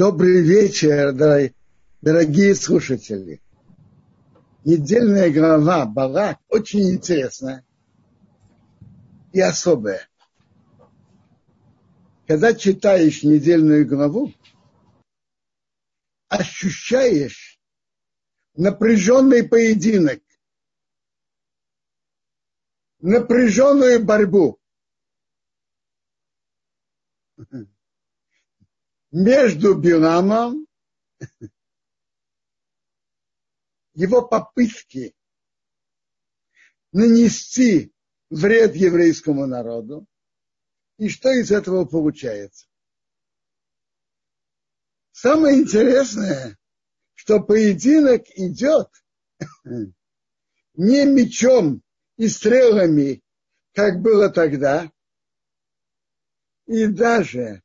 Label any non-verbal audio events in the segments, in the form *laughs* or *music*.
Добрый вечер, дорогие слушатели. Недельная глава Балак очень интересная и особая. Когда читаешь недельную главу, ощущаешь напряженный поединок, напряженную борьбу между Биламом, его попытки нанести вред еврейскому народу, и что из этого получается. Самое интересное, что поединок идет *coughs* не мечом и стрелами, как было тогда, и даже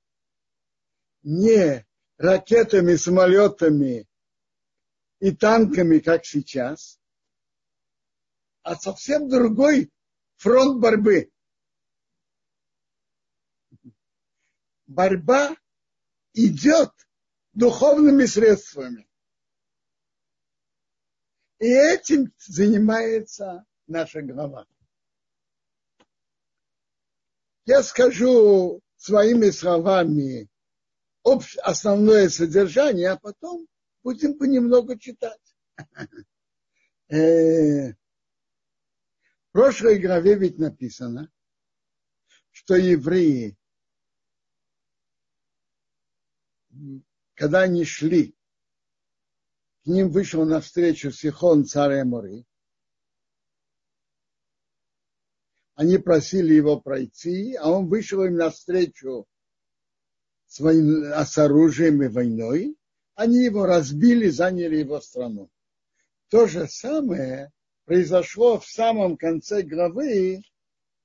не ракетами, самолетами и танками, как сейчас, а совсем другой фронт борьбы. Борьба идет духовными средствами. И этим занимается наша глава. Я скажу своими словами общ, основное содержание, а потом будем понемногу читать. *laughs* Э, в прошлой главе ведь написано, что евреи, когда они шли, к ним вышел навстречу Сихон, царь Эмори, они просили его пройти, а он вышел им навстречу своим, а с оружием и войной, они его разбили, заняли его страну. То же самое произошло в самом конце главы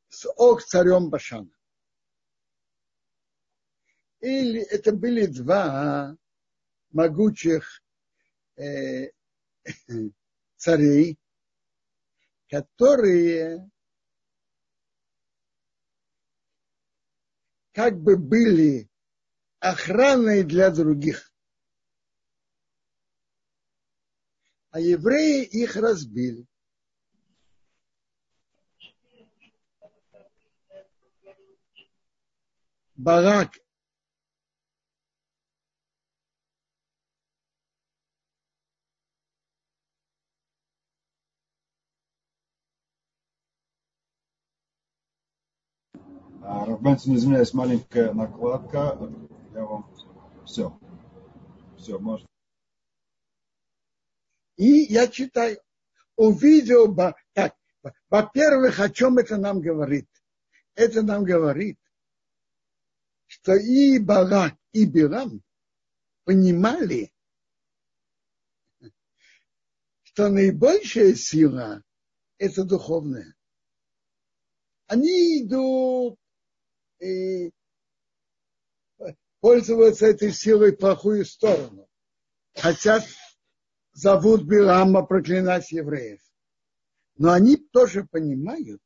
с Ок царем Башана. Или это были два могучих э, царей, которые как бы были охраной для других. А евреи их разбили. Барак Равбенсон, извиняюсь, маленькая накладка. Я вам все. Все, можно. И я читаю. Увидел, так, во-первых, о чем это нам говорит? Это нам говорит, что и Балак, и Билам понимали, что наибольшая сила – это духовная. Они идут пользоваться этой силой в плохую сторону. Хотят, зовут Билама проклинать евреев. Но они тоже понимают,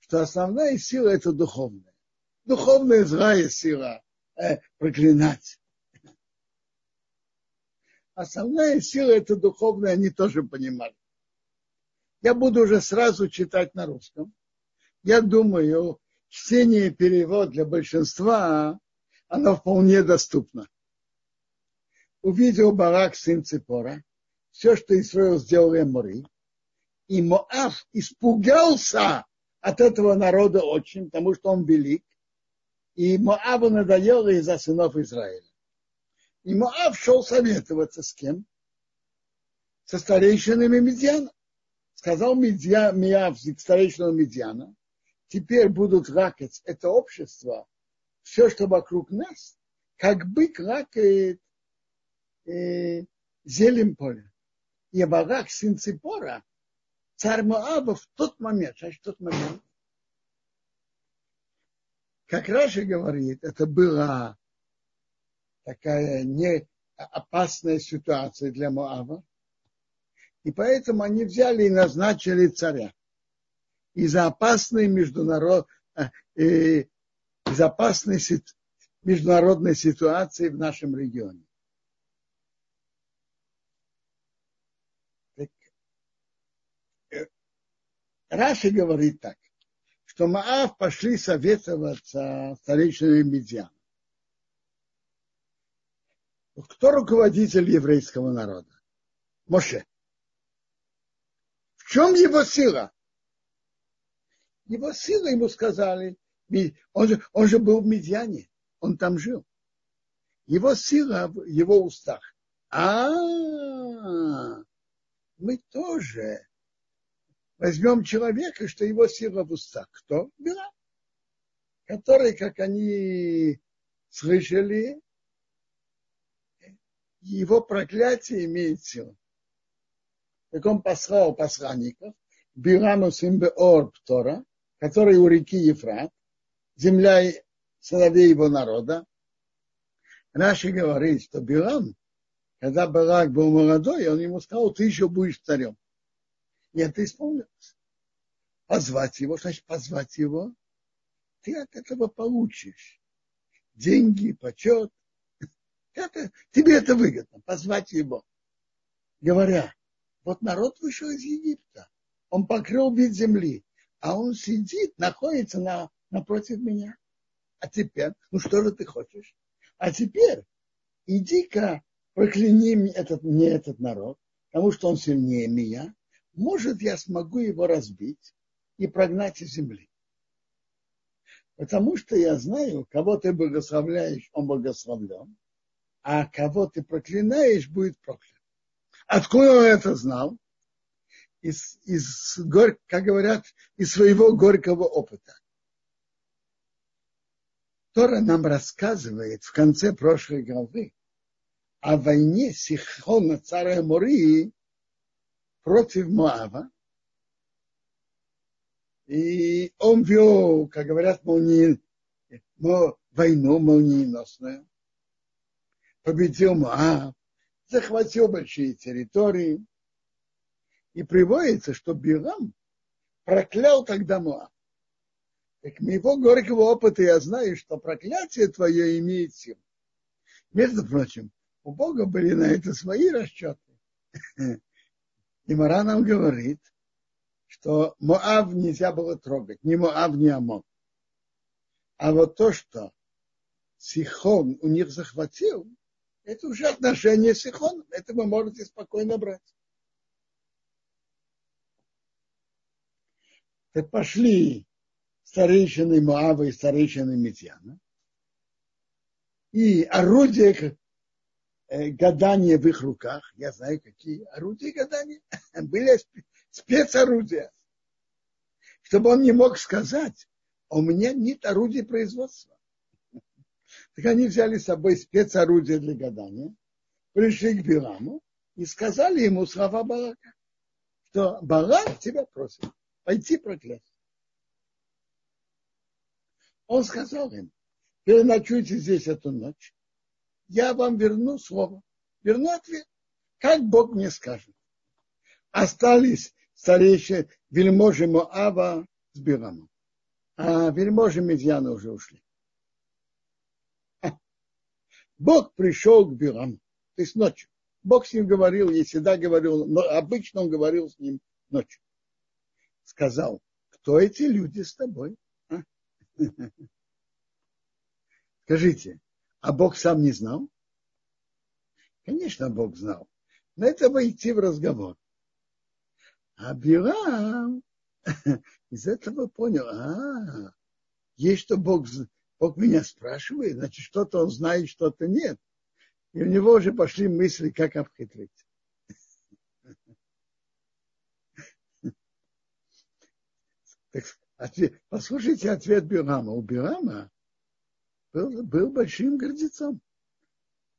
что основная сила это духовная. Духовная злая сила э, проклинать. Основная сила это духовная, они тоже понимали. Я буду уже сразу читать на русском. Я думаю, чтение и перевод для большинства оно вполне доступно. Увидел Барак, сын Ципора, все, что Исраил сделал Эмори, и Моав испугался от этого народа очень, потому что он велик, и Моаву надоело из-за сынов Израиля. И Моав шел советоваться с кем? Со старейшинами Медьяна. Сказал Медья, Миав старейшинам Медьяна, теперь будут ракать это общество все, что вокруг нас, как бык лакает э, зелень поля. И Барак, сын Ципора, царь Моаба в тот момент, а в тот момент, как Раша говорит, это была такая не опасная ситуация для Моаба. И поэтому они взяли и назначили царя. Из-за опасной международ, э, безопасной международной ситуации в нашем регионе. Э, Раши говорит так, что Маав пошли советоваться с старейшинами Медиан. Кто руководитель еврейского народа? Моше. В чем его сила? Его сила ему сказали, он же, он же был в Медиане, он там жил. Его сила в его устах. А, мы тоже возьмем человека, что его сила в устах. Кто? Била. Который, как они слышали, его проклятие имеет силу. Так он послал посланников, Биламу сын Беор Птора, который у реки Ефрат, земля сыновей его народа. Раши говорит, что Билам, когда Балак был молодой, он ему сказал, ты еще будешь царем. И это исполнилось. Позвать его, значит, позвать его, ты от этого получишь деньги, почет. Это, тебе это выгодно, позвать его. Говоря, вот народ вышел из Египта, он покрыл вид земли, а он сидит, находится на, напротив меня. А теперь, ну что же ты хочешь? А теперь иди-ка прокляни этот, мне этот народ, потому что он сильнее меня. Может, я смогу его разбить и прогнать из земли. Потому что я знаю, кого ты благословляешь, он благословлен, а кого ты проклинаешь, будет проклят. Откуда он это знал? из, из как говорят, из своего горького опыта. Тора нам рассказывает в конце прошлой главы о войне Сихона, царя Мории, против Моава. И он вел, как говорят, молнии, войну молниеносную. Победил Моав, захватил большие территории – и приводится, что Билам проклял тогда Моав. Так моего горького опыта я знаю, что проклятие твое имеет силу. Между прочим, у Бога были на это свои расчеты. И Мара нам говорит, что Моав нельзя было трогать, ни Моав, ни Амон. А вот то, что Сихон у них захватил, это уже отношение с Сихоном. Это вы можете спокойно брать. Так пошли старейшины Моава и старейшины Митьяна. И орудия э, гадания в их руках, я знаю, какие орудия гадания, *laughs* были спецорудия, чтобы он не мог сказать, «А у меня нет орудий производства. *laughs* Так они взяли с собой спецорудия для гадания, пришли к Биламу и сказали ему слова Барака, что Барак тебя просит пойти проклясть. Он сказал им, переночуйте здесь эту ночь, я вам верну слово, верну ответ, как Бог мне скажет. Остались старейшие вельможи Моава с Бирамом, а вельможи Медьяна уже ушли. *laughs* Бог пришел к Бираму, то есть ночью. Бог с ним говорил, я всегда говорил, но обычно он говорил с ним ночью сказал, кто эти люди с тобой? *laughs* Скажите, а Бог сам не знал? Конечно, Бог знал. Но это войти в разговор. А Бирам *laughs* из этого понял, а, есть что Бог, Бог меня спрашивает, значит, что-то он знает, что-то нет. И у него уже пошли мысли, как обхитрить. *laughs* Так, послушайте ответ Бирама. У Бирама был, был большим гордецом.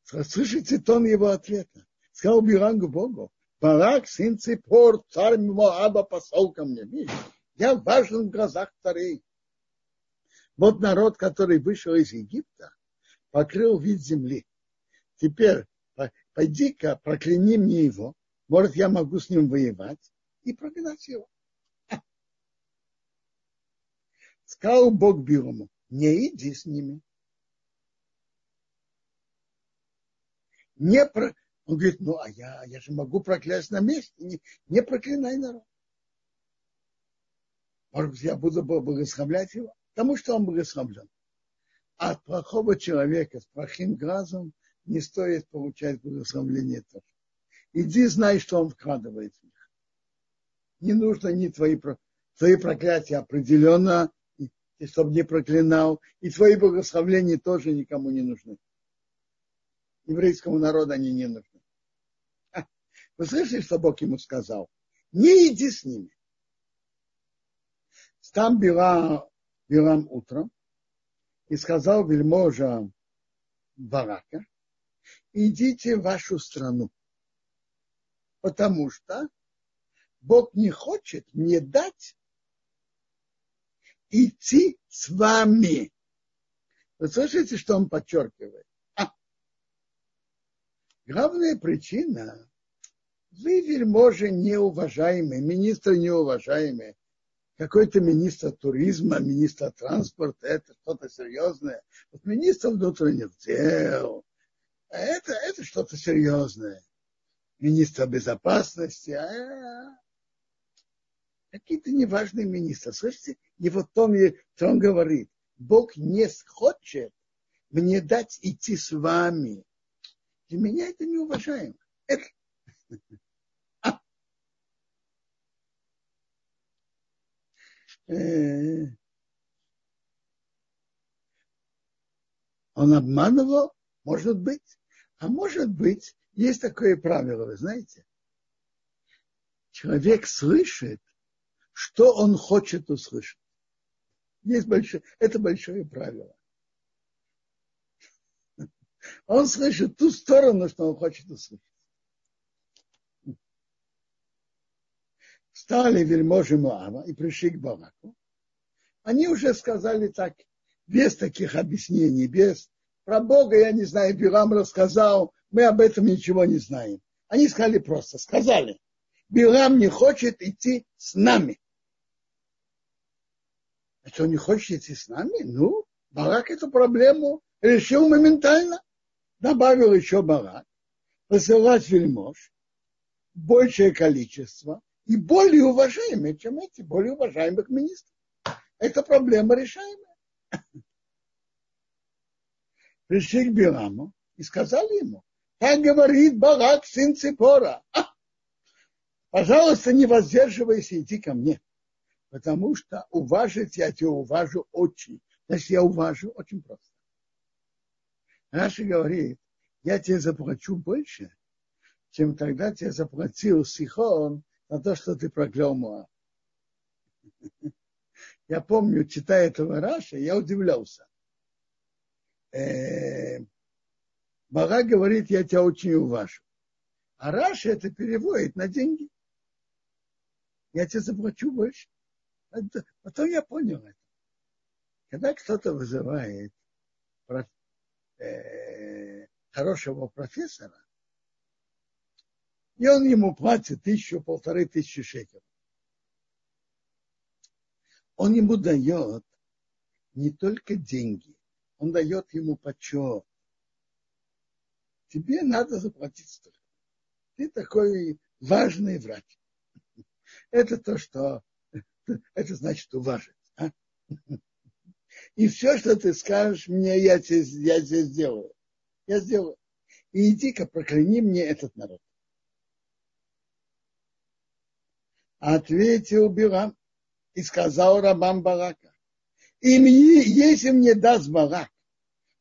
Слышите тон его ответа. Сказал Бирам Богу, Барак, сын Ципор, царь Моаба, посол ко мне. Я важен в глазах царей. Вот народ, который вышел из Египта, покрыл вид земли. Теперь пойди-ка, прокляни мне его. Может, я могу с ним воевать и прогнать его. Сказал Бог Билому, не иди с ними. Не про... Он говорит, ну а я, я же могу проклясть на месте. Не, не проклинай народ. Может быть, я буду благословлять его, потому что он благословлен. А от плохого человека с плохим глазом не стоит получать благословление тоже. Иди, знай, что он вкладывает в них. Не нужно ни твои, твои проклятия определенно, и чтобы не проклинал, и твои благословления тоже никому не нужны. Еврейскому народу они не нужны. Вы слышали, что Бог ему сказал? Не иди с ними. Там Билам, Билам утром и сказал вельможа Барака, идите в вашу страну, потому что Бог не хочет мне дать идти с вами. Вы слышите, что он подчеркивает? А. Главная причина, вы, вельможи, неуважаемые, министры неуважаемые, какой-то министр туризма, министр транспорта, это что-то серьезное. Вот министр внутренних дел, это, это что-то серьезное. Министр безопасности, а, какие-то неважные министры. Слышите, и вот том, что он говорит, Бог не хочет мне дать идти с вами. Для меня это неуважаемо. Это... *laughs* А. Э. Он обманывал, может быть. А может быть, есть такое правило, вы знаете. Человек слышит что он хочет услышать. Есть большое, это большое правило. Он слышит ту сторону, что он хочет услышать. Встали вельможи Муава и пришли к Балаку. Они уже сказали так, без таких объяснений, без про Бога, я не знаю, Билам рассказал, мы об этом ничего не знаем. Они сказали просто, сказали, Билам не хочет идти с нами. Что, не хочет идти с нами? Ну, Барак эту проблему решил моментально. Добавил еще Барак. Посылать вельмож большее количество и более уважаемые, чем эти, более уважаемых министров. Эта проблема решаемая. *laughs* Пришли к Бираму и сказали ему, как говорит Барак, сын Ципора, *laughs* пожалуйста, не воздерживайся, иди ко мне потому что уважить я тебя уважу очень. Значит, я уважу очень просто. Раша говорит, я тебе заплачу больше, чем тогда тебе заплатил Сихон за то, что ты проклял Моа. *laughs* Я помню, читая этого Раши, я удивлялся. Э, Балак говорит, я тебя очень уважу. А Раши это переводит на деньги. Я тебе заплачу больше. Потом я понял это. Когда кто-то вызывает э, хорошего профессора, и он ему платит тысячу, полторы тысячи шекелей, он ему дает не только деньги, он дает ему почет. Тебе надо заплатить столько. Ты такой важный врач. *laughs* Это то, что это значит уважить. А? И все, что ты скажешь мне, я тебе, я тебе сделаю. Я сделаю. И иди-ка прокляни мне этот народ. Ответил Билам и сказал рабам Барака. И мне, если мне даст Барак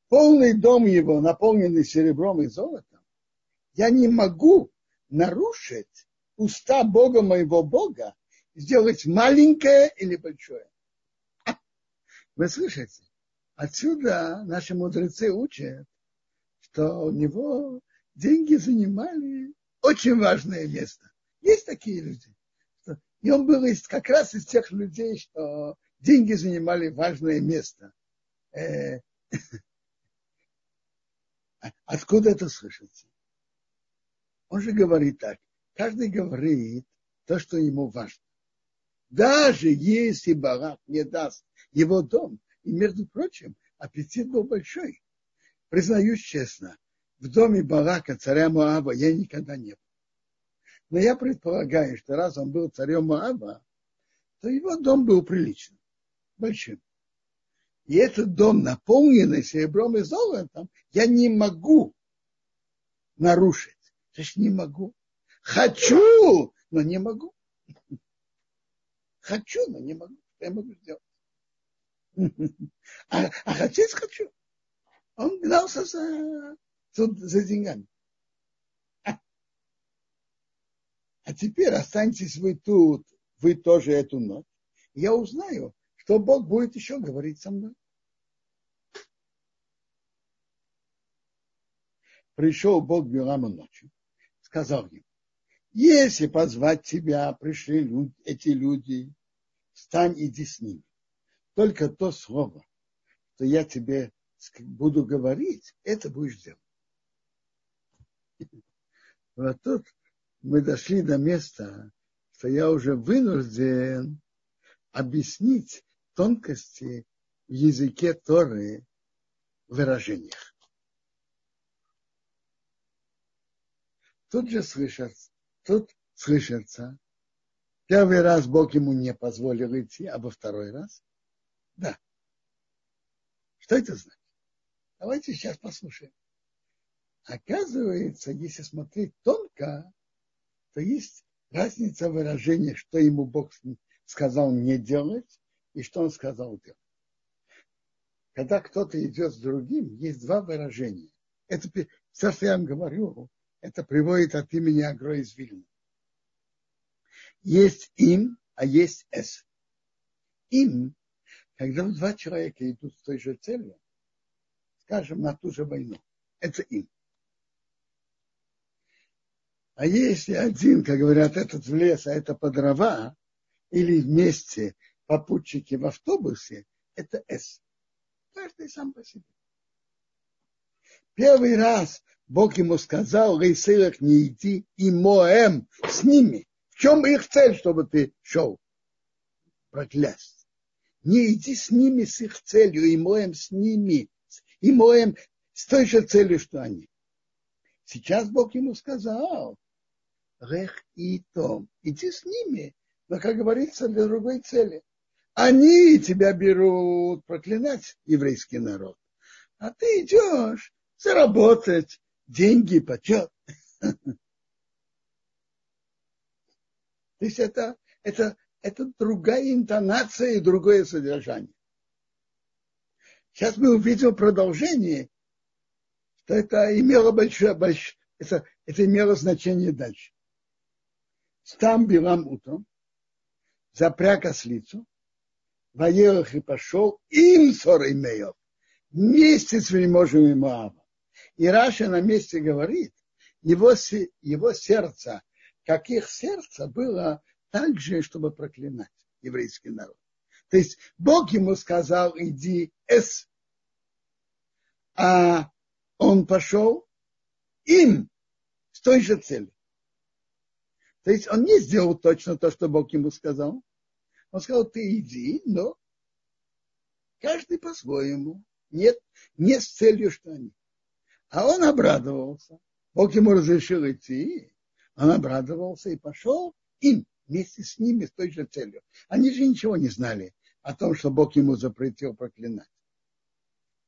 полный дом его, наполненный серебром и золотом, я не могу нарушить уста Бога моего Бога сделать маленькое или большое. Вы слышите? Отсюда наши мудрецы учат, что у него деньги занимали очень важное место. Есть такие люди. И он был из, как раз из тех людей, что деньги занимали важное место. Э, *laughs* откуда это слышится? Он же говорит так. Каждый говорит то, что ему важно. Даже если Барак не даст его дом, и, между прочим, аппетит был большой. Признаюсь честно, в доме Барака, царя Моаба, я никогда не был. Но я предполагаю, что раз он был царем Моаба, то его дом был приличным, большим. И этот дом, наполненный серебром и золотом, я не могу нарушить. Значит, не могу. Хочу, но не могу. Хочу, но не могу. Что я могу сделать? А, а хотеть хочу. Он гнался за, за деньгами. А, а теперь останьтесь вы тут, вы тоже эту ночь. Я узнаю, что Бог будет еще говорить со мной. Пришел Бог Биламу ночью, сказал ему, если позвать тебя, пришли люди, эти люди, стань, иди с ними. Только то слово, что я тебе буду говорить, это будешь делать. *laughs* Вот тут мы дошли до места, что я уже вынужден объяснить тонкости в языке Торы в выражениях. Тут же слышится, тут слышится, первый раз Бог ему не позволил идти, а во второй раз – да. Что это значит? Давайте сейчас послушаем. Оказывается, если смотреть тонко, то есть разница выражения, что ему Бог сказал не делать и что он сказал делать. Когда кто-то идет с другим, есть два выражения. Это все, что я вам говорю, это приводит от имени Агро из Вильна. Есть им, а есть с. Им, когда два человека идут с той же целью, скажем, на ту же войну, это им. А если один, как говорят, этот в лес, а это по дрова, или вместе попутчики в автобусе, это С. Каждый сам по себе. Первый раз Бог ему сказал, Лейсеях не иди и Моэм с ними. Чем их цель, чтобы ты шел? Проклясть. Не иди с ними с их целью, и Моэм с ними. И Моэм с той же целью, что они. Сейчас Бог ему сказал, Рех и Том. Иди с ними, но, как говорится, для другой цели. Они тебя берут проклинать еврейский народ. А ты идешь заработать деньги, почет. *laughs* То есть это, это, это другая интонация и другое содержание. Сейчас мы увидим продолжение, что это имело большое, большое это, это имело значение дальше. Там Билам утром, запряг ослицу, воелах и пошел, им сор имеев, вместе с вельможами Моаба. И Раша на месте говорит, его, его сердце, как их сердце, было так же, чтобы проклинать еврейский народ. То есть Бог ему сказал, иди с, а он пошел им с той же целью. То есть он не сделал точно то, что Бог ему сказал. Он сказал, ты иди, но каждый по-своему. Нет, не с целью, что они. А он обрадовался. Бог ему разрешил идти. Он обрадовался и пошел им вместе с ними с той же целью. Они же ничего не знали о том, что Бог ему запретил проклинать.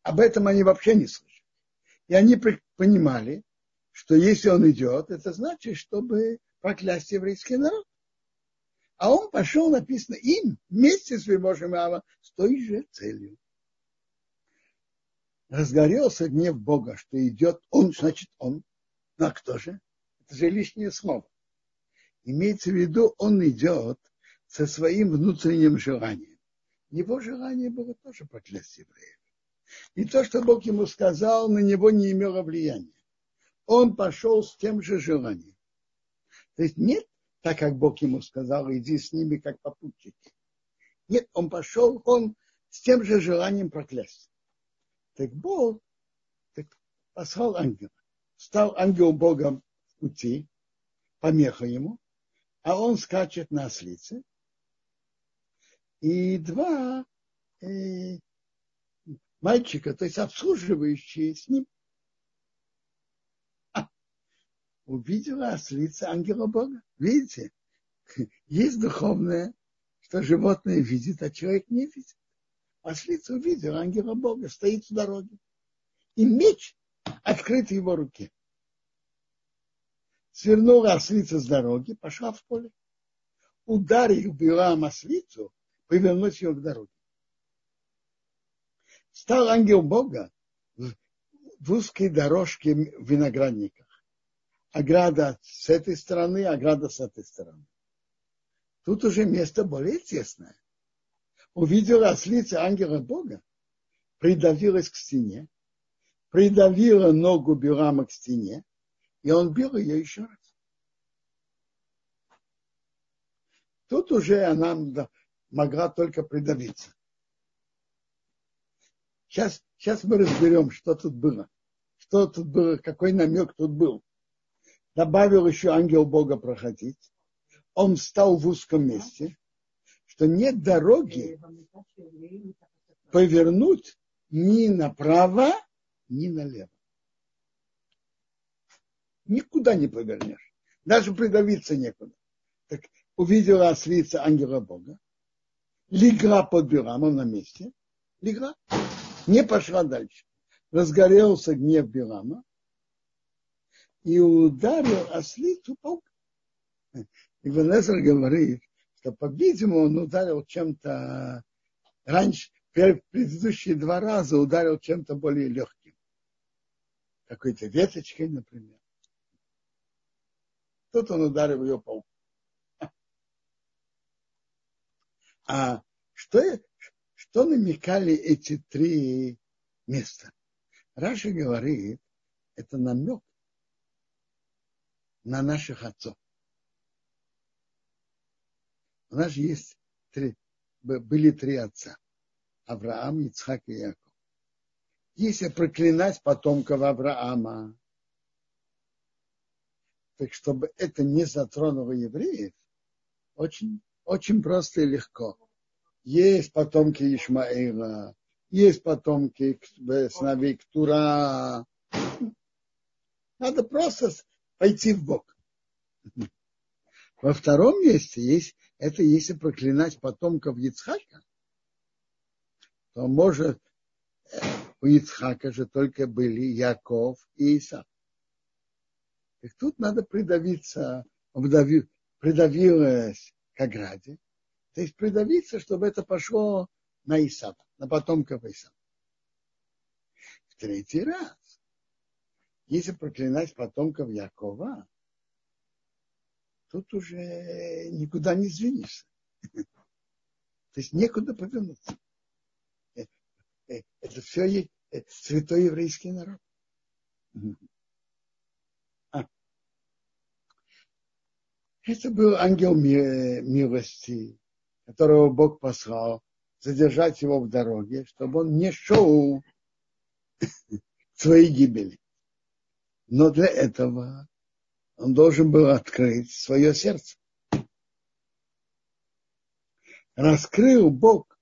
Об этом они вообще не слышали. И они понимали, что если он идет, это значит, чтобы проклясть еврейский народ. А он пошел, написано, им вместе с Божьим Ава с той же целью. Разгорелся гнев Бога, что идет он, значит он. Ну а кто же? Же лишнее слово. Имеется в виду, он идет со своим внутренним желанием. Его желание было тоже проклясть евреев. И то, что Бог ему сказал, на него не имело влияния. Он пошел с тем же желанием. То есть нет, так как Бог ему сказал, иди с ними как попутчики. Нет, он пошел, он с тем же желанием проклясть. Так Бог так послал ангела. Стал ангел Богом пути, помеха ему, а он скачет на ослице. И два э, мальчика, то есть обслуживающие с ним, увидела ослица ангела Бога. Видите, есть духовное, что животное видит, а человек не видит. Ослица увидел ангела Бога, стоит в дороге. И меч открыт в его руке. Свернула ослица с дороги, пошла в поле. Ударил Билам ослицу, повернуть ее к дороге. Стал ангел Бога в узкой дорожке в виноградниках. Ограда с этой стороны, ограда с этой стороны. Тут уже место более тесное. Увидела ослица ангела Бога, придавилась к стене, придавила ногу Бюрама к стене, и он бил ее еще раз. Тут уже она могла только придавиться. Сейчас, сейчас мы разберем, что тут было. Что тут было, какой намек тут был. Добавил еще ангел Бога проходить. Он встал в узком месте, что нет дороги повернуть ни направо, ни налево. Никуда не повернешь. Даже придавиться некуда. Так увидела ослица ангела Бога, легла под Бирамом на месте, легла, не пошла дальше. Разгорелся гнев Билама и ударил ослицу паука. И Венезер говорит, что, по-видимому, он ударил чем-то раньше, предыдущие два раза ударил чем-то более легким. Какой-то веточкой, например. Тут он ударил ее паук. А что, что намекали эти три места? Раша говорит, это намек на наших отцов. У нас есть три, были три отца. Авраам, Ицхак и Яков. Если проклинать потомков Авраама, так чтобы это не затронуло евреев, очень, очень просто и легко. Есть потомки Ишмаила, есть потомки сыновей Ктура. Надо просто пойти в Бог. Во втором месте есть, это если проклинать потомков Ицхака, то может у Ицхака же только были Яков и Исаак. Так тут надо придавиться, вдавил, придавилась к ограде. То есть придавиться, чтобы это пошло на Исава, на потомков Исава. В третий раз, если проклинать потомков Якова, тут уже никуда не сдвинешься. *laughs* То есть некуда повернуться. Э, э, это все э, святой еврейский народ. Это был ангел милости, которого Бог послал задержать его в дороге, чтобы он не шел к своей гибели. Но для этого он должен был открыть свое сердце. Раскрыл Бог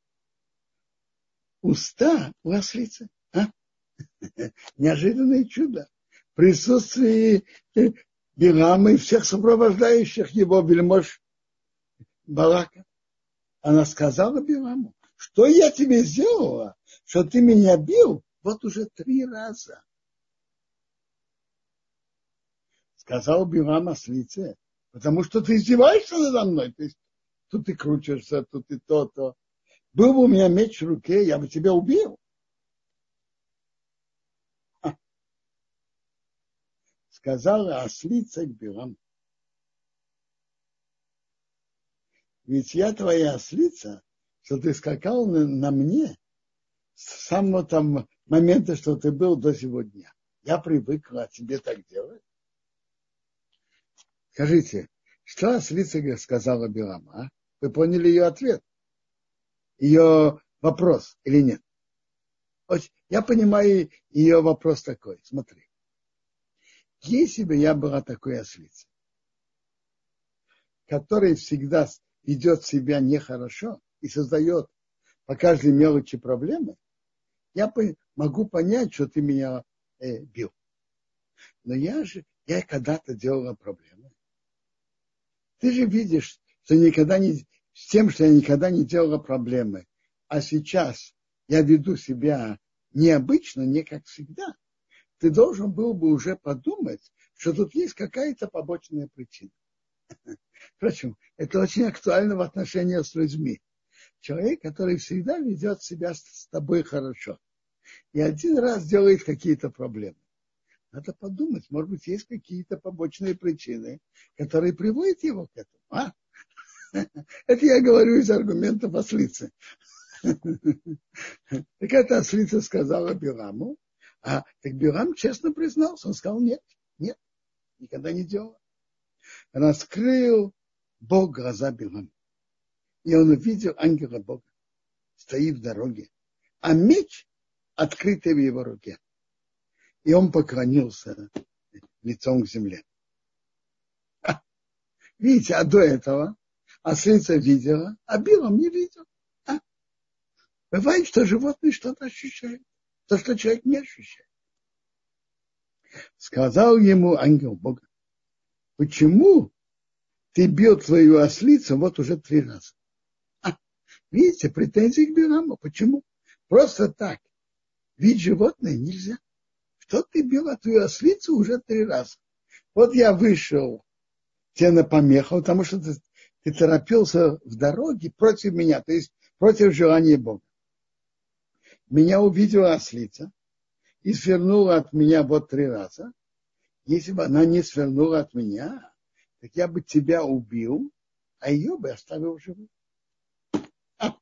уста у ослицы. А? *laughs* Неожиданное чудо. В присутствии Билама и всех сопровождающих его вельмож Балака. Она сказала Биламу, что я тебе сделала, что ты меня бил вот уже три раза. Сказал Билам ослице, потому что ты издеваешься надо мной. То есть, тут ты крутишься, тут ты то-то. Был бы у меня меч в руке, я бы тебя убил. Сказала ослица к Билам. Ведь я твоя ослица, что ты скакал на, на мне с самого там момента, что ты был до сегодня. Я привыкла, а тебе так делать. Скажите, что ослица сказала Билам, а? Вы поняли ее ответ? Ее вопрос или нет? Я понимаю ее вопрос такой. Смотри. Если бы я была такой ослицей, которая всегда ведет себя нехорошо и создает по каждой мелочи проблемы, я могу понять, что ты меня э, бил. Но я же, я когда-то делала проблемы. Ты же видишь, что никогда не, с тем, что я никогда не делала проблемы, а сейчас я веду себя необычно, не как всегда, ты должен был бы уже подумать, что тут есть какая-то побочная причина. *laughs* Впрочем, это очень актуально в отношениях с людьми. Человек, который всегда ведет себя с тобой хорошо, и один раз делает какие-то проблемы. Надо подумать, может быть, есть какие-то побочные причины, которые приводят его к этому. А? *laughs* Это я говорю из аргументов ослицы. *laughs* Так это ослица сказала Бираму, а так Бирам честно признался, он сказал, нет, нет, никогда не делал. Раскрыл Бог глаза Бираму. И он увидел ангела Бога, стоит в дороге, а меч открытый в его руке. И он поклонился лицом к земле. Видите, а до этого ослица видела, а Билом не видел. А? Бывает, что животные что-то ощущают, то, что человек не ощущает. Сказал ему ангел Бога, почему ты бьет твою ослицу вот уже три раза? А, видите, претензии к Бираму. Почему? Просто так. Вид животное нельзя. Что ты бил твою ослицу уже три раза? Вот я вышел тебе на помеху, потому что ты ты торопился в дороге против меня, то есть против желания Бога. Меня увидела ослица и свернула от меня вот три раза. Если бы она не свернула от меня, так я бы тебя убил, а ее бы оставил живым. А.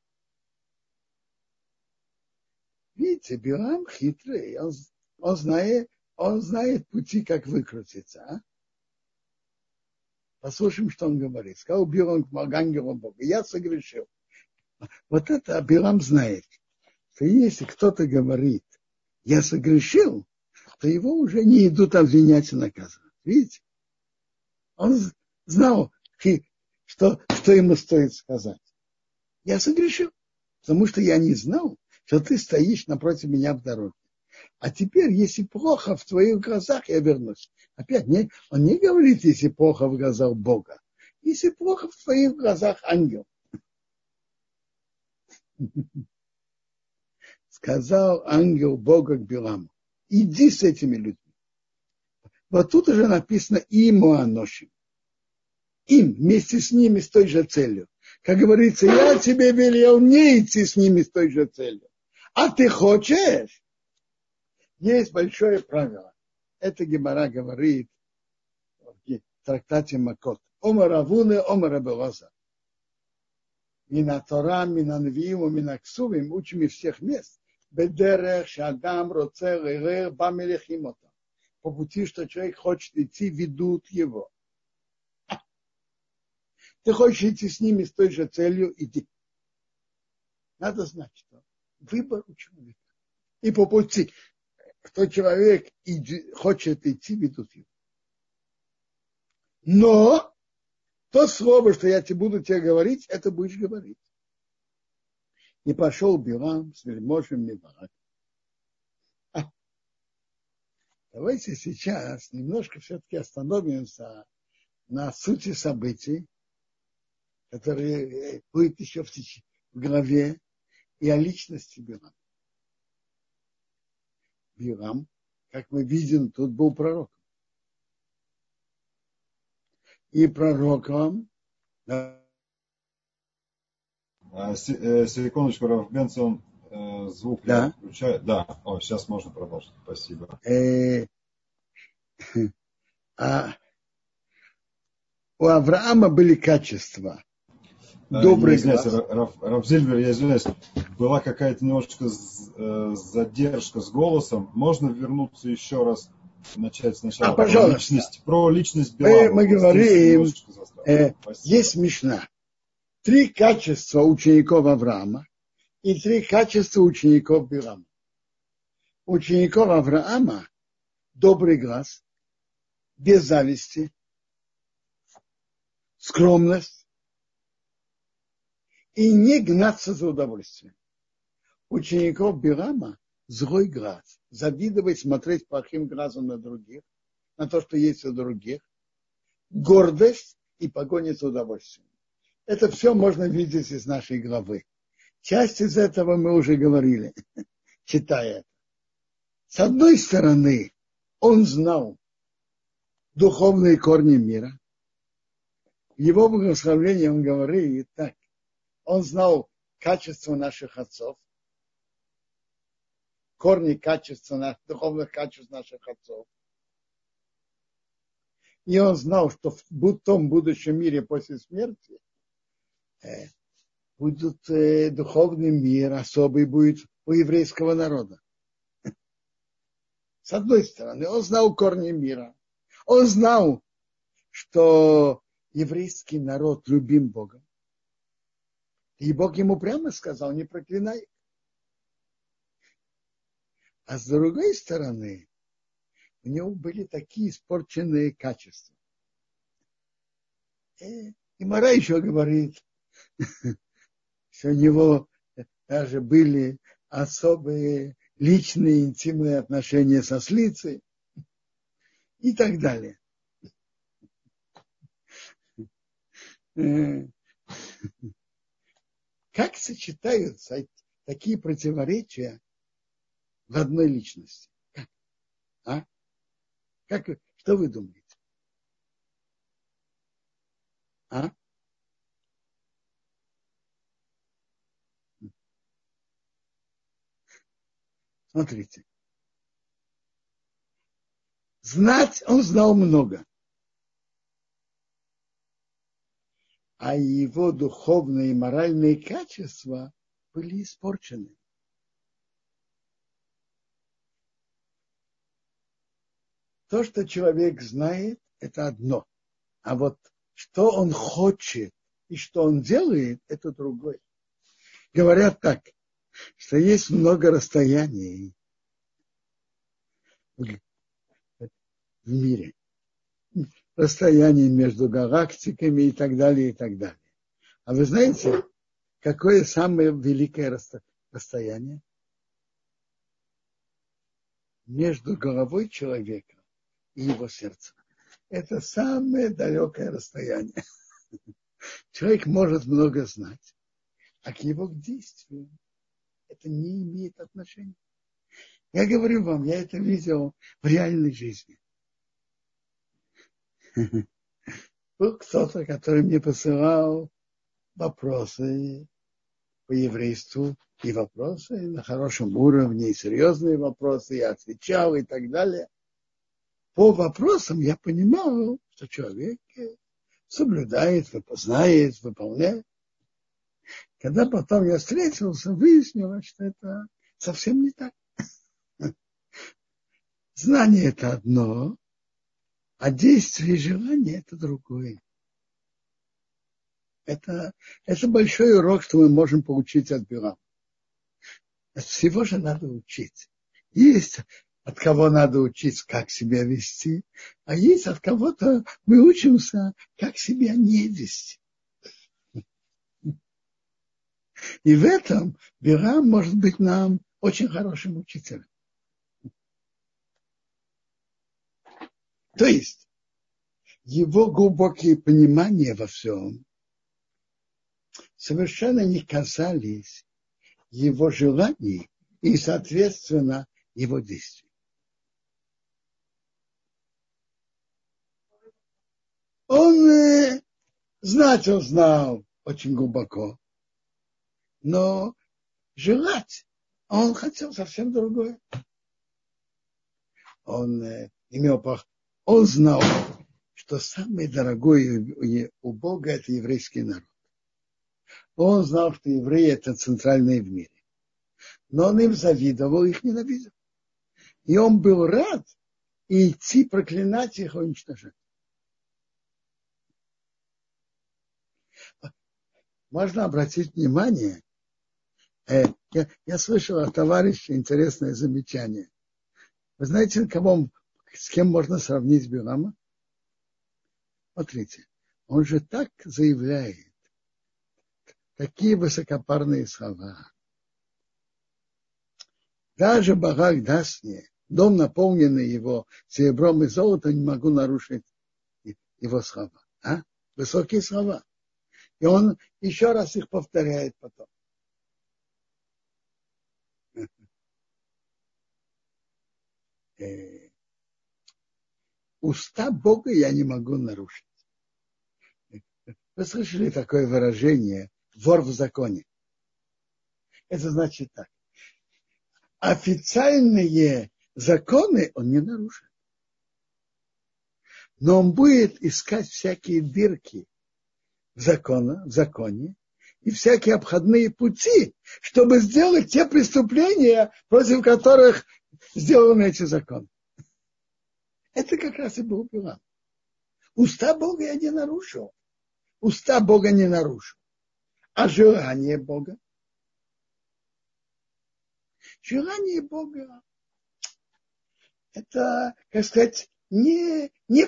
Видите, Билам хитрый, он, он, знает, он знает пути, как выкрутиться. А? Послушаем, что он говорит. Сказал Билам к ангелу Бога, я согрешил. Вот это Билам знает, что если кто-то говорит, я согрешил, то его уже не идут обвинять и наказывать. Видите? Он знал, что, что ему стоит сказать. Я согрешил, потому что я не знал, что ты стоишь напротив меня в дороге. А теперь, если плохо в твоих глазах, я вернусь. Опять, не, он не говорит, если плохо в глазах Бога. Если плохо в твоих глазах ангел. *laughs* Сказал ангел Бога к Биламу, иди с этими людьми. Вот тут уже написано ему аношим. Им, вместе с ними, с той же целью. Как говорится, я тебе велел не идти с ними с той же целью. А ты хочешь? Есть большое правило. Это Гемора говорит в трактате Макот. Омар Авуны, Омар Абелаза. Мина Тора, Мина Нвиим, Мина Ксувим, учим из всех мест. Бедерех, Шадам, Роцер, Ирер, Бамелехимота. По пути, что человек хочет идти, ведут его. Ты хочешь идти с ними с той же целью, иди. Надо знать, что выбор у человека. И по пути, кто человек иди, хочет идти, ведут его. Но то слово, что я тебе буду тебе говорить, это будешь говорить. И пошел Билам с вельможем Мибарак. А, давайте сейчас немножко все-таки остановимся на сути событий, которые будет еще в, в главе, и о личности Билама. Бирам, как мы видим, тут был пророк. И пророком... А, секундочку, Раф Бенсон звук да. включает. Да, О, сейчас можно продолжить. Спасибо. Э, *laughs* а, у Авраама были качества. Э, Добрый глаз. Рафзильбер, я извиняюсь, была какая-то немножечко э, задержка с голосом. Можно вернуться еще раз, начать сначала? А, пожалуйста. Про личность, про личность Белава. Мы, мы говорим, э, есть Мишна. Три качества учеников Авраама и три качества учеников Билама. Учеников Авраама добрый глаз, без зависти, скромность, и не гнаться за удовольствием. Учеников Бирама злой глаз, завидовать, смотреть плохим глазом на других, на то, что есть у других, гордость и погоня за удовольствием. Это все можно видеть из нашей главы. Часть из этого мы уже говорили, *laughs* читая. С одной стороны, он знал духовные корни мира. Его благословении он говорит так. Он знал качество наших отцов, корни качества, духовных качеств наших отцов. И он знал, что в том будущем мире после смерти э, будет э, духовный мир, особый будет у еврейского народа. С одной стороны, он знал корни мира. Он знал, что еврейский народ любим Богом. И Бог ему прямо сказал, не проклинай. А с другой стороны, у него были такие испорченные качества. И, и Мара еще говорит, *laughs* у него даже были особые личные интимные отношения со слицей и так далее. *laughs* Как сочетаются такие противоречия в одной личности? А? Как, что вы думаете? А? Смотрите. Знать он знал много. А его духовные и моральные качества были испорчены. То, что человек знает, это одно. А вот что он хочет и что он делает, это другое. Говорят так, что есть много расстояний в мире. Расстояние между галактиками и так далее, и так далее. А вы знаете, какое самое великое расстояние? Между головой человека и его сердцем. Это самое далекое расстояние. *laughs* Человек может много знать, а к его действию это не имеет отношения. Я говорю вам, я это видел в реальной жизни. *laughs* Был кто-то, который мне посылал вопросы по еврейству, и вопросы на хорошем уровне, и серьезные вопросы, я отвечал и так далее. По вопросам я понимал, что человек соблюдает, знает, выполняет. Когда потом я встретился, выяснилось, что это совсем не так. *laughs* Знание это одно, а действие и желание это другое. Это, это большой урок, что мы можем получить от Бюра. От всего же надо учить. Есть от кого надо учить, как себя вести, а есть от кого-то мы учимся, как себя не вести. И в этом Бирам может быть нам очень хорошим учителем. То есть его глубокие понимания во всем совершенно не касались его желаний и, соответственно, его действий. Он э, знать он очень глубоко, но желать он хотел совсем другое. Он э, имел, он знал, что самое дорогое у Бога это еврейский народ. Он знал, что евреи это центральные в мире. Но он им завидовал, их ненавидел. И он был рад идти проклинать их, уничтожать. Можно обратить внимание, Э, я, я слышал от товарища интересное замечание. Вы знаете, кого, с кем можно сравнить Билама? Смотрите, он же так заявляет, такие высокопарные слова. Даже Багак даст мне, дом, наполненный его серебром и золотом, не могу нарушить его слова. А? Высокие слова. И он еще раз их повторяет потом. Э, уста Бога я не могу нарушить. Вы слышали такое выражение «вор в законе»? Это значит так. Официальные законы он не нарушит. Но он будет искать всякие дырки в, закона, в законе и всякие обходные пути, чтобы сделать те преступления, против которых сделаны эти законы. Это как раз и был Билам. Уста Бога я не нарушил. Уста Бога не нарушил. А желание Бога? Желание Бога это, как сказать, не, не,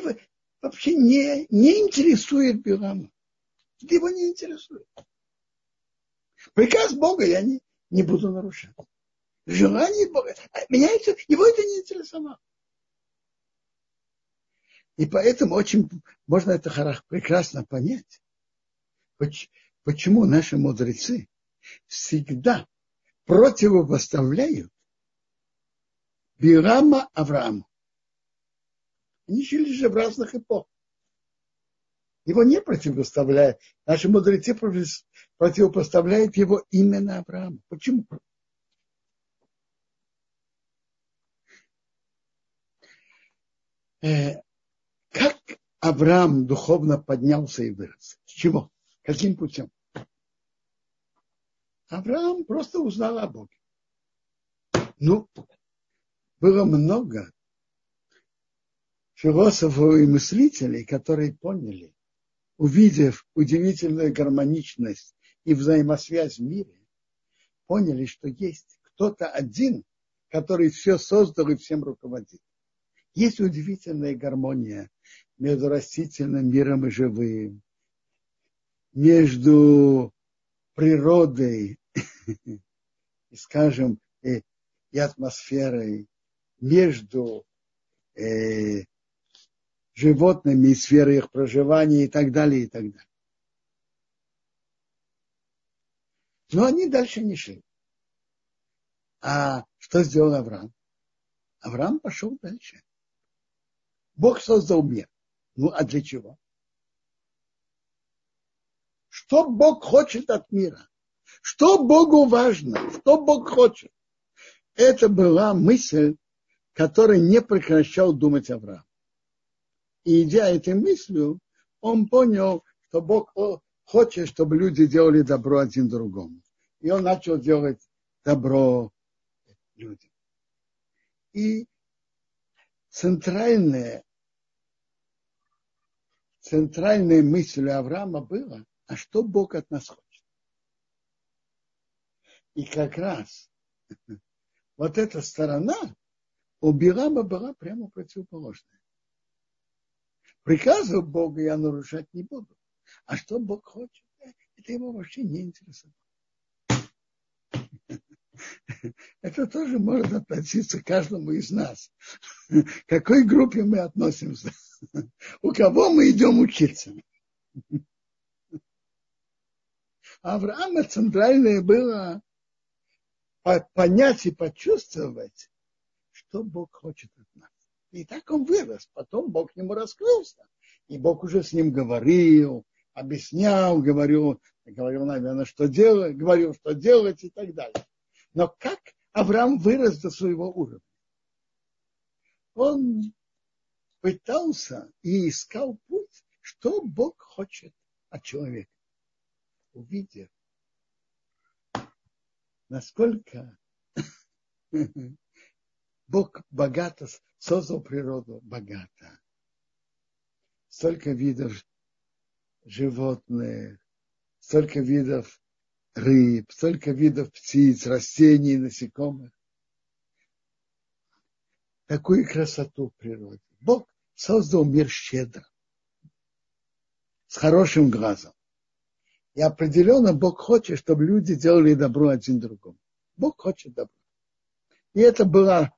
вообще не, не интересует Билама. Его не интересует. Приказ Бога я не, не буду нарушать. Желание Бога. Меня это, его это не интересовало. И поэтому очень можно это прекрасно понять, почему наши мудрецы всегда противопоставляют Бирама Аврааму. Они жили же в разных эпохах. Его не противопоставляют. Наши мудрецы противопоставляют его именно Аврааму. Почему? Как Авраам духовно поднялся и вырос? С чего? Каким путем? Авраам просто узнал о Боге. Ну, было много философов и мыслителей, которые поняли, увидев удивительную гармоничность и взаимосвязь в мире, поняли, что есть кто-то один, который все создал и всем руководит. Есть удивительная гармония между растительным миром и живым, между природой и, скажем, и, и атмосферой, между э, животными и сферой их проживания и так далее, и так далее. Но они дальше не шли. А что сделал Авраам? Авраам пошел дальше. Бог создал мир. Ну, а для чего? Что Бог хочет от мира? Что Богу важно? Что Бог хочет? Это была мысль, которой не прекращал думать Авраам. И идя этой мыслью, он понял, что Бог хочет, чтобы люди делали добро один другому. И он начал делать добро людям. И центральная, центральная мысль Авраама была, а что Бог от нас хочет? И как раз *laughs* вот эта сторона у Билама была прямо противоположная. Приказы Бога я нарушать не буду. А что Бог хочет, это ему вообще не интересно. *laughs* Это тоже может относиться к каждому из нас. *laughs* К какой группе мы относимся? *laughs* У кого мы идем учиться? Авраама центральное было понять и почувствовать, что Бог хочет от нас. И так он вырос. Потом Бог к нему раскрылся. И Бог уже с ним говорил, объяснял, говорил, говорил, наверное, что делать, говорил, что делать и так далее. Но как Авраам вырос до своего уровня? Он пытался и искал путь, что Бог хочет от человека. Увидев, насколько *laughs* Бог богато создал природу богато. Столько видов животных, столько видов рыб, столько видов птиц, растений, насекомых. Такую красоту в природе. Бог создал мир щедро, с хорошим глазом. И определенно Бог хочет, чтобы люди делали добро один другому. Бог хочет добро. И это была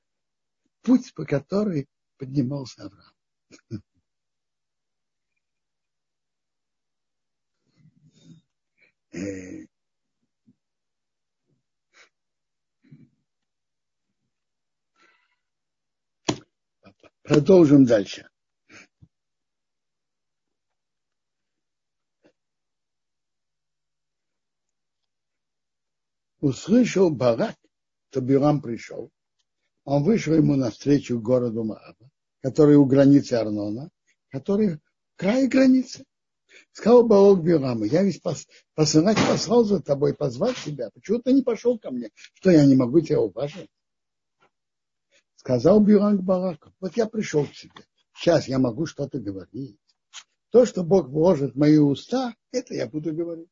путь, по которой поднимался Авраам. Э, Продолжим дальше. Услышал Барак, что Бирам пришел. Он вышел ему навстречу городу Мааба, который у границы Арнона, который в крае границы. Сказал Бог Бираму, я ведь пос, посылать послал за тобой, позвать тебя. Почему ты не пошел ко мне? Что я не могу тебя уважать? Сказал Бирам к Бараку, вот я пришел к тебе. Сейчас я могу что-то говорить. То, что Бог вложит в мои уста, это я буду говорить.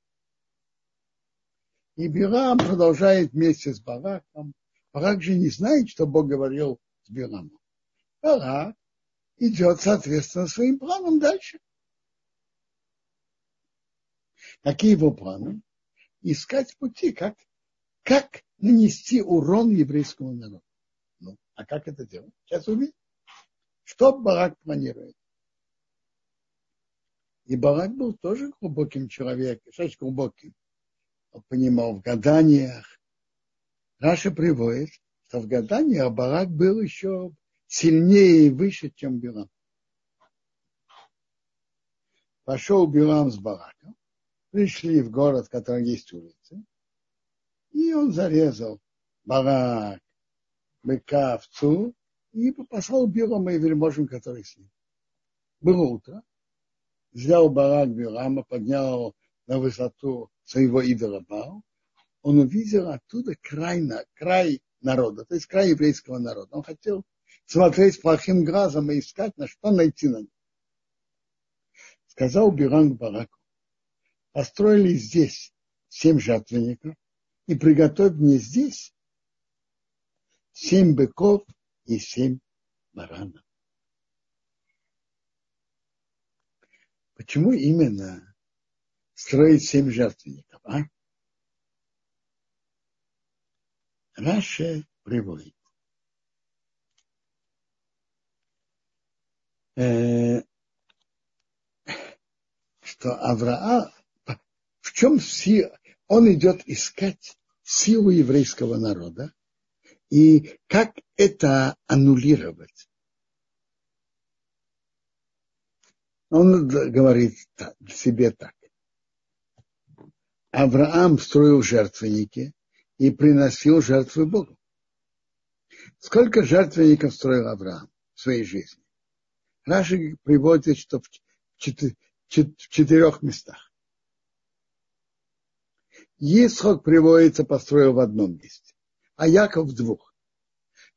И Бирам продолжает вместе с Бараком. Барак же не знает, что Бог говорил с Бирамом. Барак идет, соответственно, своим планам дальше. Какие его планы? Искать пути, как, как нанести урон еврейскому народу. А как это делать? Сейчас увидим. Что Барак планирует? И Барак был тоже глубоким человеком, что глубоким. Он понимал в гаданиях. Раша приводит, что в гаданиях Барак был еще сильнее и выше, чем Билам. Пошел Билам с Бараком пришли в город, в котором есть улицы, и он зарезал барак, быка, овцу, и послал Билама и вельможам, которые с ним. Было утро, взял барак Билама, поднял на высоту своего идола Бау, он увидел оттуда край, на, край народа, то есть край еврейского народа. Он хотел смотреть плохим глазом и искать, на что найти на них. Сказал Биран Бараку, построили здесь семь жертвенников и приготовь мне здесь семь быков и семь баранов. Почему именно строить семь жертвенников, а? Раша приводит. Э, что Авраам, в чем сила? Он идет искать силу еврейского народа и как это аннулировать. Он говорит себе так. Авраам строил жертвенники и приносил жертвы Богу. Сколько жертвенников строил Авраам в своей жизни? Раши приводит, что в четырех местах. Исхок приводится, построил в одном месте, а Яков двух.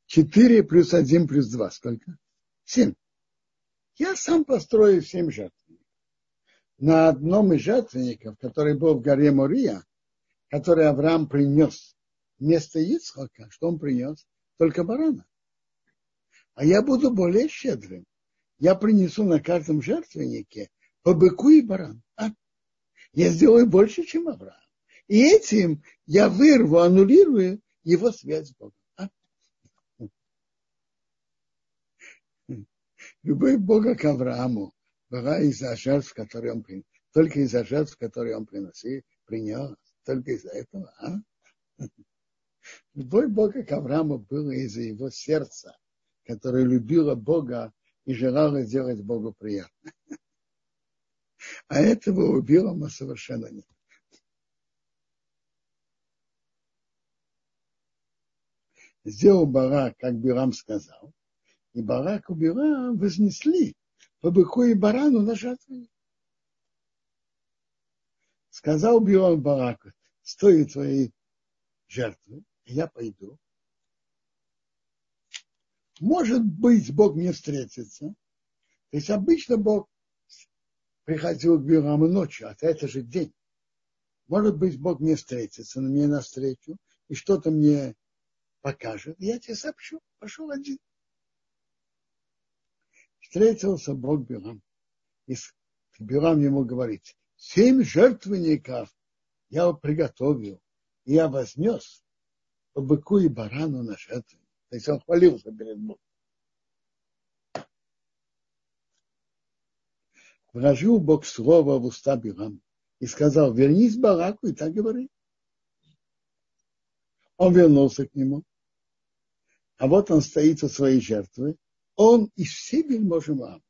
Четыре плюс один плюс два. Сколько? Семь. Я сам построю семь жертвенников. На одном из жертвенников, который был в горе Мория, который Авраам принес вместо Ицхака, что он принес? Только барана. А я буду более щедрым. Я принесу на каждом жертвеннике по быку и баран. А? Я сделаю больше, чем Авраам. И этим я вырву, аннулирую его связь с Богом. А? Любовь Бога к Аврааму была из-за жертв, которые он принес. Только из-за жертв, которые он приносил, принес. Только из-за этого. А? Любовь Бога к Аврааму была из-за его сердца, которое любило Бога и желало сделать Богу приятно. А этого у Билама совершенно нет. Сделал Барак, как Бирам сказал, и Барак и Бирам вознесли по быку и барану на жертву. Сказал Бирам Бараку, стоит твоей жертвы, я пойду. Может быть, Бог мне встретится. То есть обычно Бог приходил к Бираму ночью, а это же день. Может быть, Бог мне встретится, на мне навстречу, и что-то мне покажет, я тебе сообщу. Пошел один. Встретился Бог Билам. И Билам ему говорит, семь жертвенников я приготовил, и я вознес по быку и барану на жертву. То есть он хвалился перед Богом. Вложил Бог слово в уста Билам, и сказал, вернись к Балаку и так говори. Он вернулся к нему. А вот он стоит у своей жертвы. Он из всей вельможи Моаба.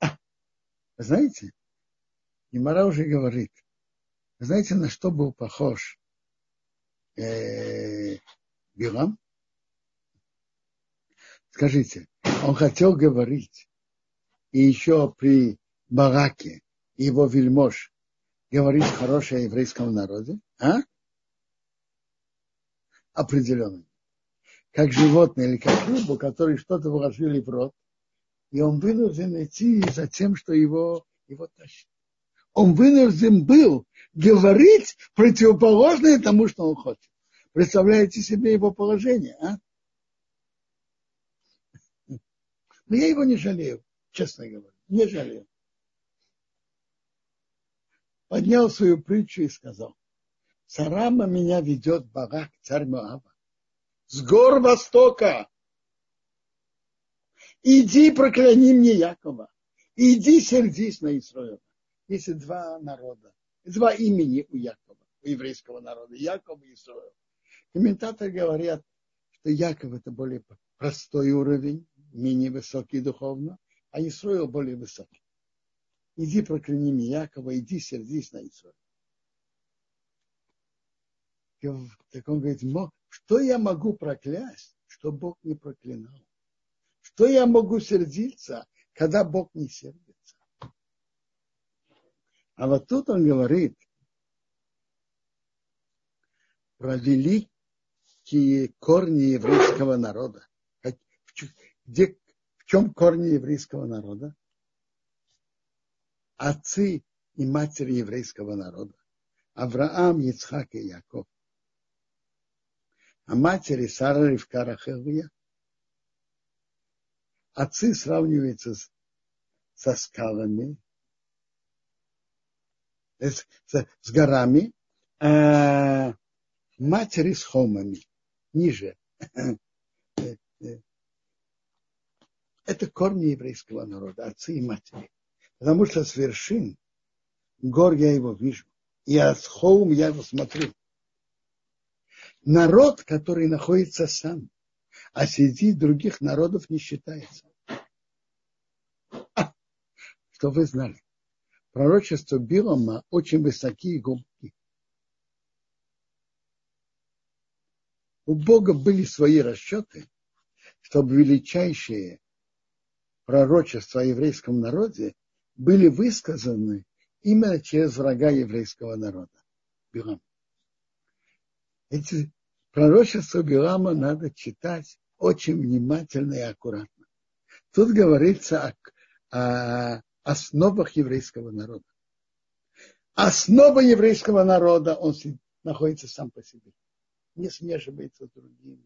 А, знаете, Имара уже говорит, знаете, на что был похож э, Билам? Скажите, он хотел говорить, и еще при Бараке его вельмож говорить хорошее о еврейском народе, а? Определенно. Как животное или как рыбу, который что-то вложили в рот, и он вынужден идти за тем, что его, его тащит. Он вынужден был говорить противоположное тому, что он хочет. Представляете себе его положение, а? Но я его не жалею, честно говоря, не жалею. Поднял свою притчу и сказал, Сарама меня ведет Барак, царь Моаба, с гор Востока. Иди прокляни мне Якова, иди сердись на Исраила. Есть два народа, два имени у Якова, у еврейского народа, Яков и Исраил. Комментаторы говорят, что Яков это более простой уровень, менее высокий духовно, а Исраил более высокий. Иди прокляни меня Якова, иди сердись на Исраил. Так он говорит, что я могу проклясть, что Бог не проклинал? Что я могу сердиться, когда Бог не сердится? А вот тут он говорит про великие корни еврейского народа. Где, в чем корни еврейского народа? Отцы и матери еврейского народа. Авраам, Ицхак и Яков. А матери Сара, Ривка, Рахелия. Отцы сравниваются с, со скалами, с, с, с горами, а матери с холмами, ниже это корни еврейского народа, отцы и матери. Потому что с вершин гор я его вижу, и от холм я его смотрю. Народ, который находится сам, а среди других народов не считается. Что вы знали. Пророчество Билома очень высокие губки. У Бога были свои расчеты, чтобы величайшие пророчества о еврейском народе были высказаны именно через врага еврейского народа. Билам. Эти пророчества Билама надо читать очень внимательно и аккуратно. Тут говорится о, о основах еврейского народа. Основа еврейского народа, он находится сам по себе. Не смешивается с другими,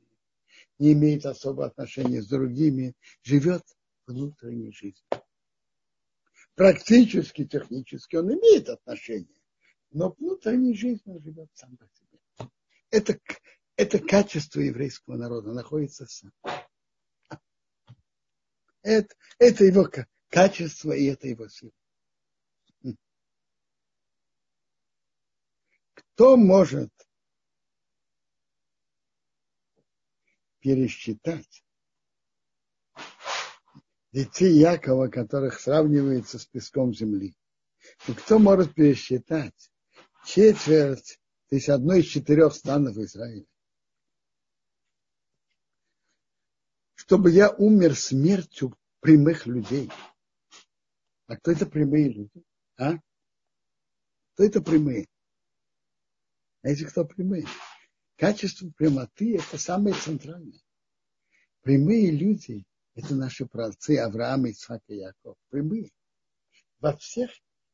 не имеет особого отношения с другими, живет внутренней жизни. Практически, технически он имеет отношение, но внутренней жизнью он живет сам по себе. Это, это качество еврейского народа находится сам. Это, это его качество и это его сила. Кто может пересчитать детей Якова, которых сравнивается с песком земли. И кто может пересчитать четверть, то есть одно из четырех станов Израиля? Чтобы я умер смертью прямых людей. А кто это прямые люди? А? Кто это прямые? Знаете, кто прямые? Качество прямоты – это самое центральное. Прямые люди это наши праотцы Авраам, Ицхак и Яков. Прямые. Во всех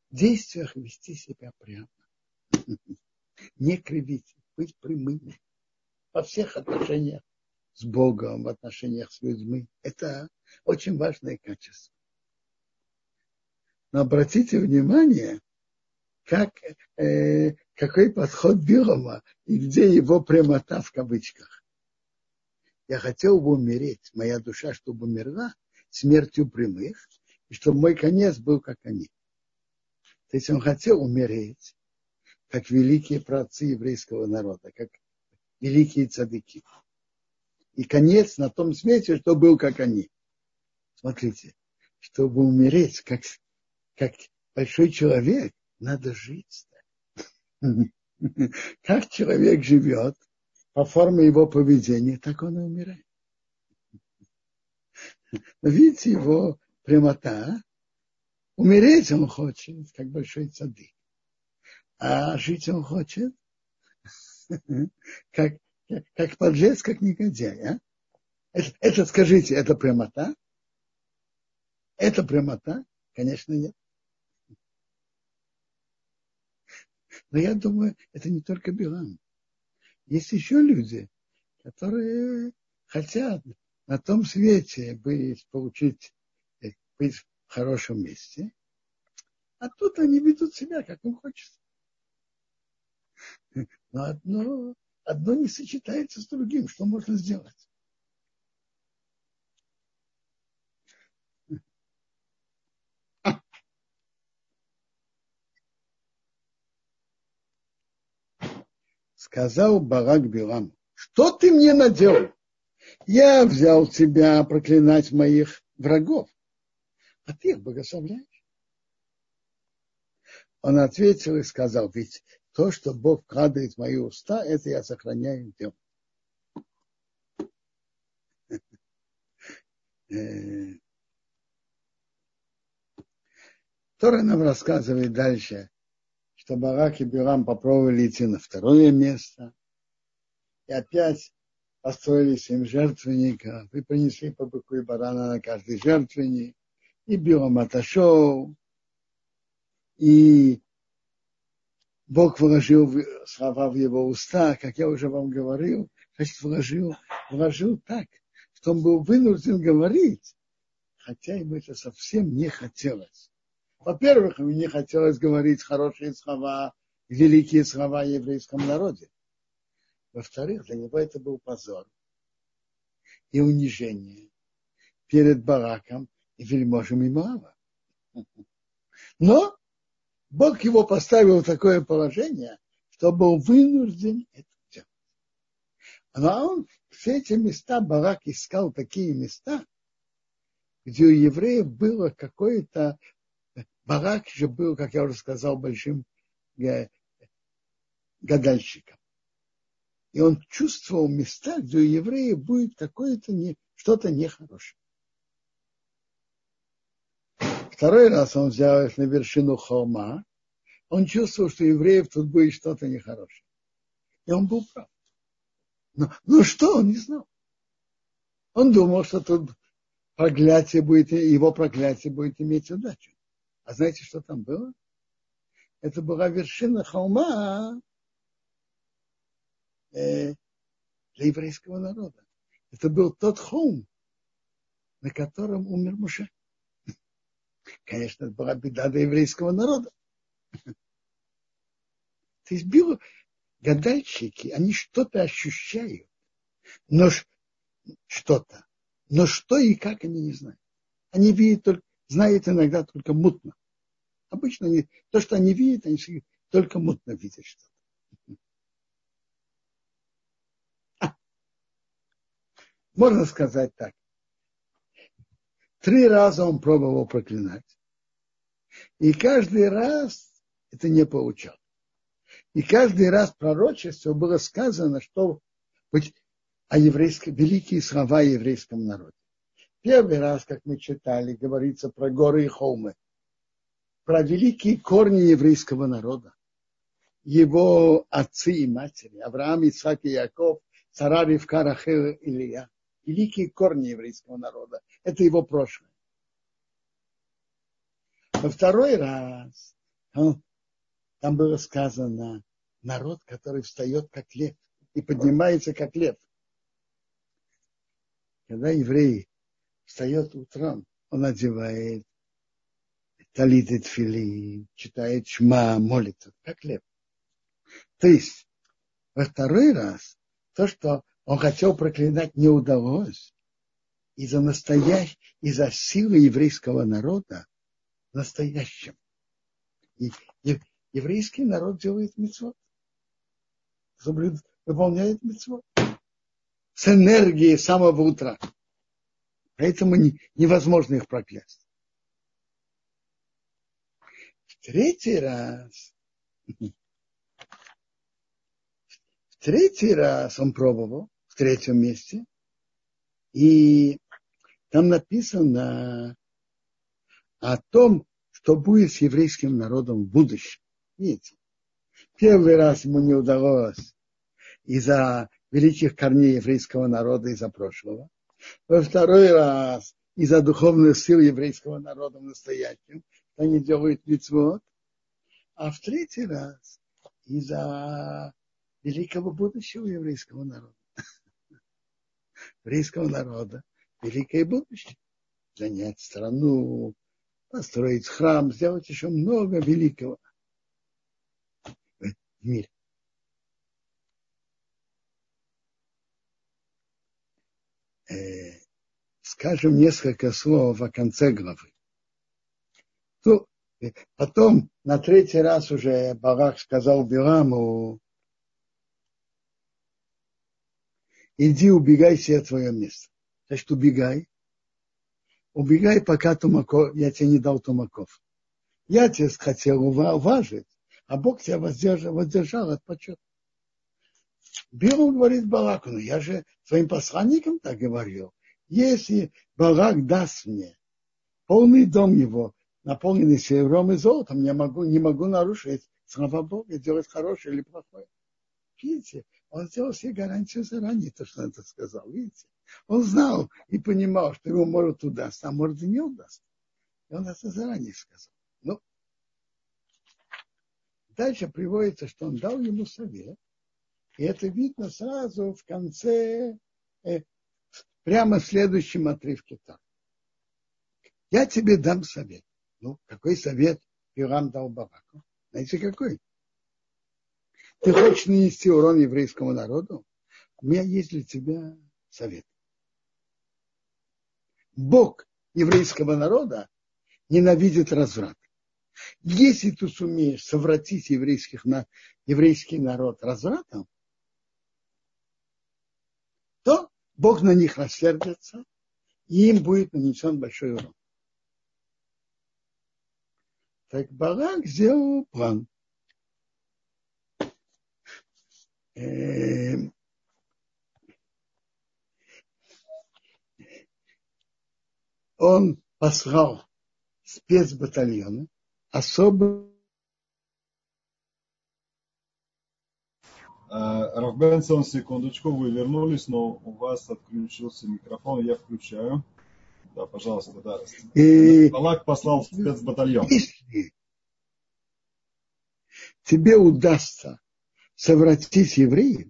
действиях вести себя прямо. *laughs* Не кривить, быть прямыми. Во всех отношениях с Богом, в отношениях с людьми. Это очень важное качество. Но обратите внимание, как, э, какой подход Билома и где его прямота в кавычках. Я хотел бы умереть, моя душа, чтобы умерла смертью прямых, и чтобы мой конец был как они. То есть он хотел умереть, как великие праотцы еврейского народа, как великие цадыки. И конец на том свете, что был, как они. Смотрите, чтобы умереть, как, как большой человек, надо жить. *laughs* Как человек живет, по форме его поведения, так он и умирает. Но видите, его прямота, умереть он хочет, как большой цадык. А жить он хочет, *laughs* как, как подлец, как негодяй. А? Это, это, скажите, это прямота? Это прямота? Конечно, нет. Но я думаю, это не только Билам. Есть еще люди, которые хотят на том свете быть, получить, э, быть в хорошем месте, а тут они ведут себя, как им хочется. Но одно, одно не сочетается с другим. Что можно сделать? сказал Барак Билам, что ты мне наделал? Я взял тебя проклинать моих врагов, а ты их благословляешь. Он ответил и сказал, ведь то, что Бог вкладывает в мои уста, это я сохраняю днем. Э, Тора нам рассказывает дальше, что Барак и Бирам попробовали идти на второе место. И опять построили семь жертвенников и принесли по быку и барана на каждый жертвенник. И Бирам отошел. И Бог вложил слова в его уста, как я уже вам говорил, значит, вложил, вложил так, что он был вынужден говорить, хотя ему это совсем не хотелось. Во-первых, ему не хотелось говорить хорошие слова, великие слова о еврейском народе. Во-вторых, для него это был позор и унижение перед Бараком и вельможами Моава. Но Бог его поставил в такое положение, что был вынужден это делать. Но он все эти места, Барак искал такие места, где у евреев было какое-то Барак же был, как я уже сказал, большим э, гадальщиком. И он чувствовал места, где у евреев будет какое-то не, что-то нехорошее. Второй раз он взял их на вершину холма. Он чувствовал, что евреев тут будет что-то нехорошее. И он был прав. Но, но что, он не знал. Он думал, что тут проклятие будет, его проклятие будет иметь удачу. А знаете, что там было? Это была вершина холма э, для еврейского народа. Это был тот холм, на котором умер Муше. Конечно, это была беда для еврейского народа. То есть было, гадальщики, они что-то ощущают, но что-то. Но что и как они не знают. Они видят только, знают иногда только мутно. Обычно они, то, что они видят, они только мутно видят что-то. *laughs* Можно сказать так. Три раза он пробовал проклинать. И каждый раз это не получалось. И каждый раз пророчество было сказано, что о еврейском, великие слова о еврейском народе. Первый раз, как мы читали, говорится про горы и холмы, про великие корни еврейского народа, его отцы и матери, Авраам, Исаак и Яков, Сара, Ривка, Рахел, Илья. Великие корни еврейского народа. Это его прошлое. Во второй раз там было сказано народ, который встает как лев и поднимается как лев. Когда еврей встает утром, он одевает талит и тфили, читает шма, молится, как лев. То есть, во второй раз, то, что он хотел проклинать, не удалось. Из-за настоящей, из-за силы еврейского народа настоящим. И, и еврейский народ делает мецвод. Выполняет мецвод. С энергией самого утра. Поэтому не, невозможно их проклясть. В третий раз, *laughs* в третий раз он пробовал, в третьем месте, и там написано о том, что будет с еврейским народом в будущем. Видите? Первый раз ему не удалось из-за великих корней еврейского народа из-за прошлого. Во второй раз из-за духовных сил еврейского народа в настоящем, они делают митцвот. А в третий раз из-за великого будущего еврейского народа. Еврейского народа великое будущее. Занять страну, построить храм, сделать еще много великого в мире. Э, скажем несколько слов о конце главы. Ну, потом на третий раз уже Барак сказал Бираму, иди убегай себе от твое место. Значит, убегай. Убегай, пока тумаков, я тебе не дал тумаков. Я тебе хотел уважить, а Бог тебя воздержал, воздержал от почета. Билам говорит Балаку, ну я же своим посланникам так говорил. Если Балак даст мне полный дом его, наполненный серебром и золотом, я могу, не могу нарушить слова Бога, делать хорошее или плохое. Видите, он сделал себе гарантию заранее, то, что он это сказал. Видите? Он знал и понимал, что ему может удастся, а может и не удастся. И он это заранее сказал. Ну, дальше приводится, что он дал ему совет, и это видно сразу в конце, э, прямо в следующем отрывке так. Я тебе дам совет. Ну, какой совет Пирам дал Бараку? Знаете, какой? Ты хочешь нанести урон еврейскому народу? У меня есть для тебя совет. Бог еврейского народа ненавидит разврат. Если ты сумеешь совратить еврейских, еврейский народ развратом, то Бог на них рассердится, и им будет нанесен большой урон. Так Барак сделал план. Он послал спецбатальоны, особо Равбенсон, секундочку, вы вернулись, но у вас отключился микрофон, я включаю. Да, пожалуйста, да. И... Балак послал спецбатальон. Если тебе удастся совратить евреев,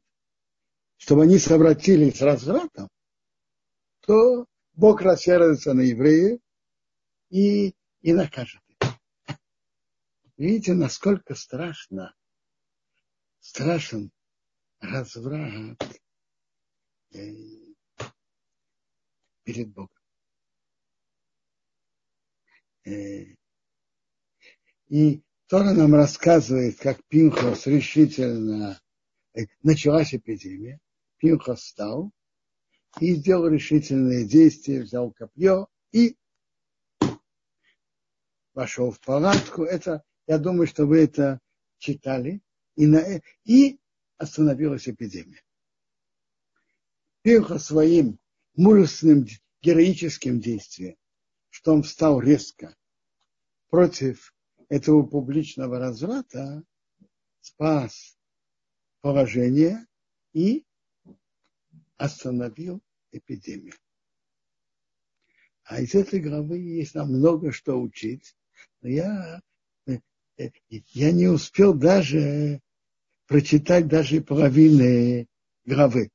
чтобы они совратились развратом, то Бог рассердится на евреев и, и накажет их. Видите, насколько страшно, страшен разврат э, перед Богом. Э, и Тора нам рассказывает, как Пинхос решительно э, началась эпидемия. Пинхос встал и сделал решительные действия, взял копье и вошел в палатку. Это, я думаю, что вы это читали. И, на, и остановилась эпидемия. Пинха своим мужественным героическим действием, что он встал резко против этого публичного разврата, спас положение и остановил эпидемию. А из этой главы есть нам много что учить. Но я, я не успел даже прочитать даже половины главы.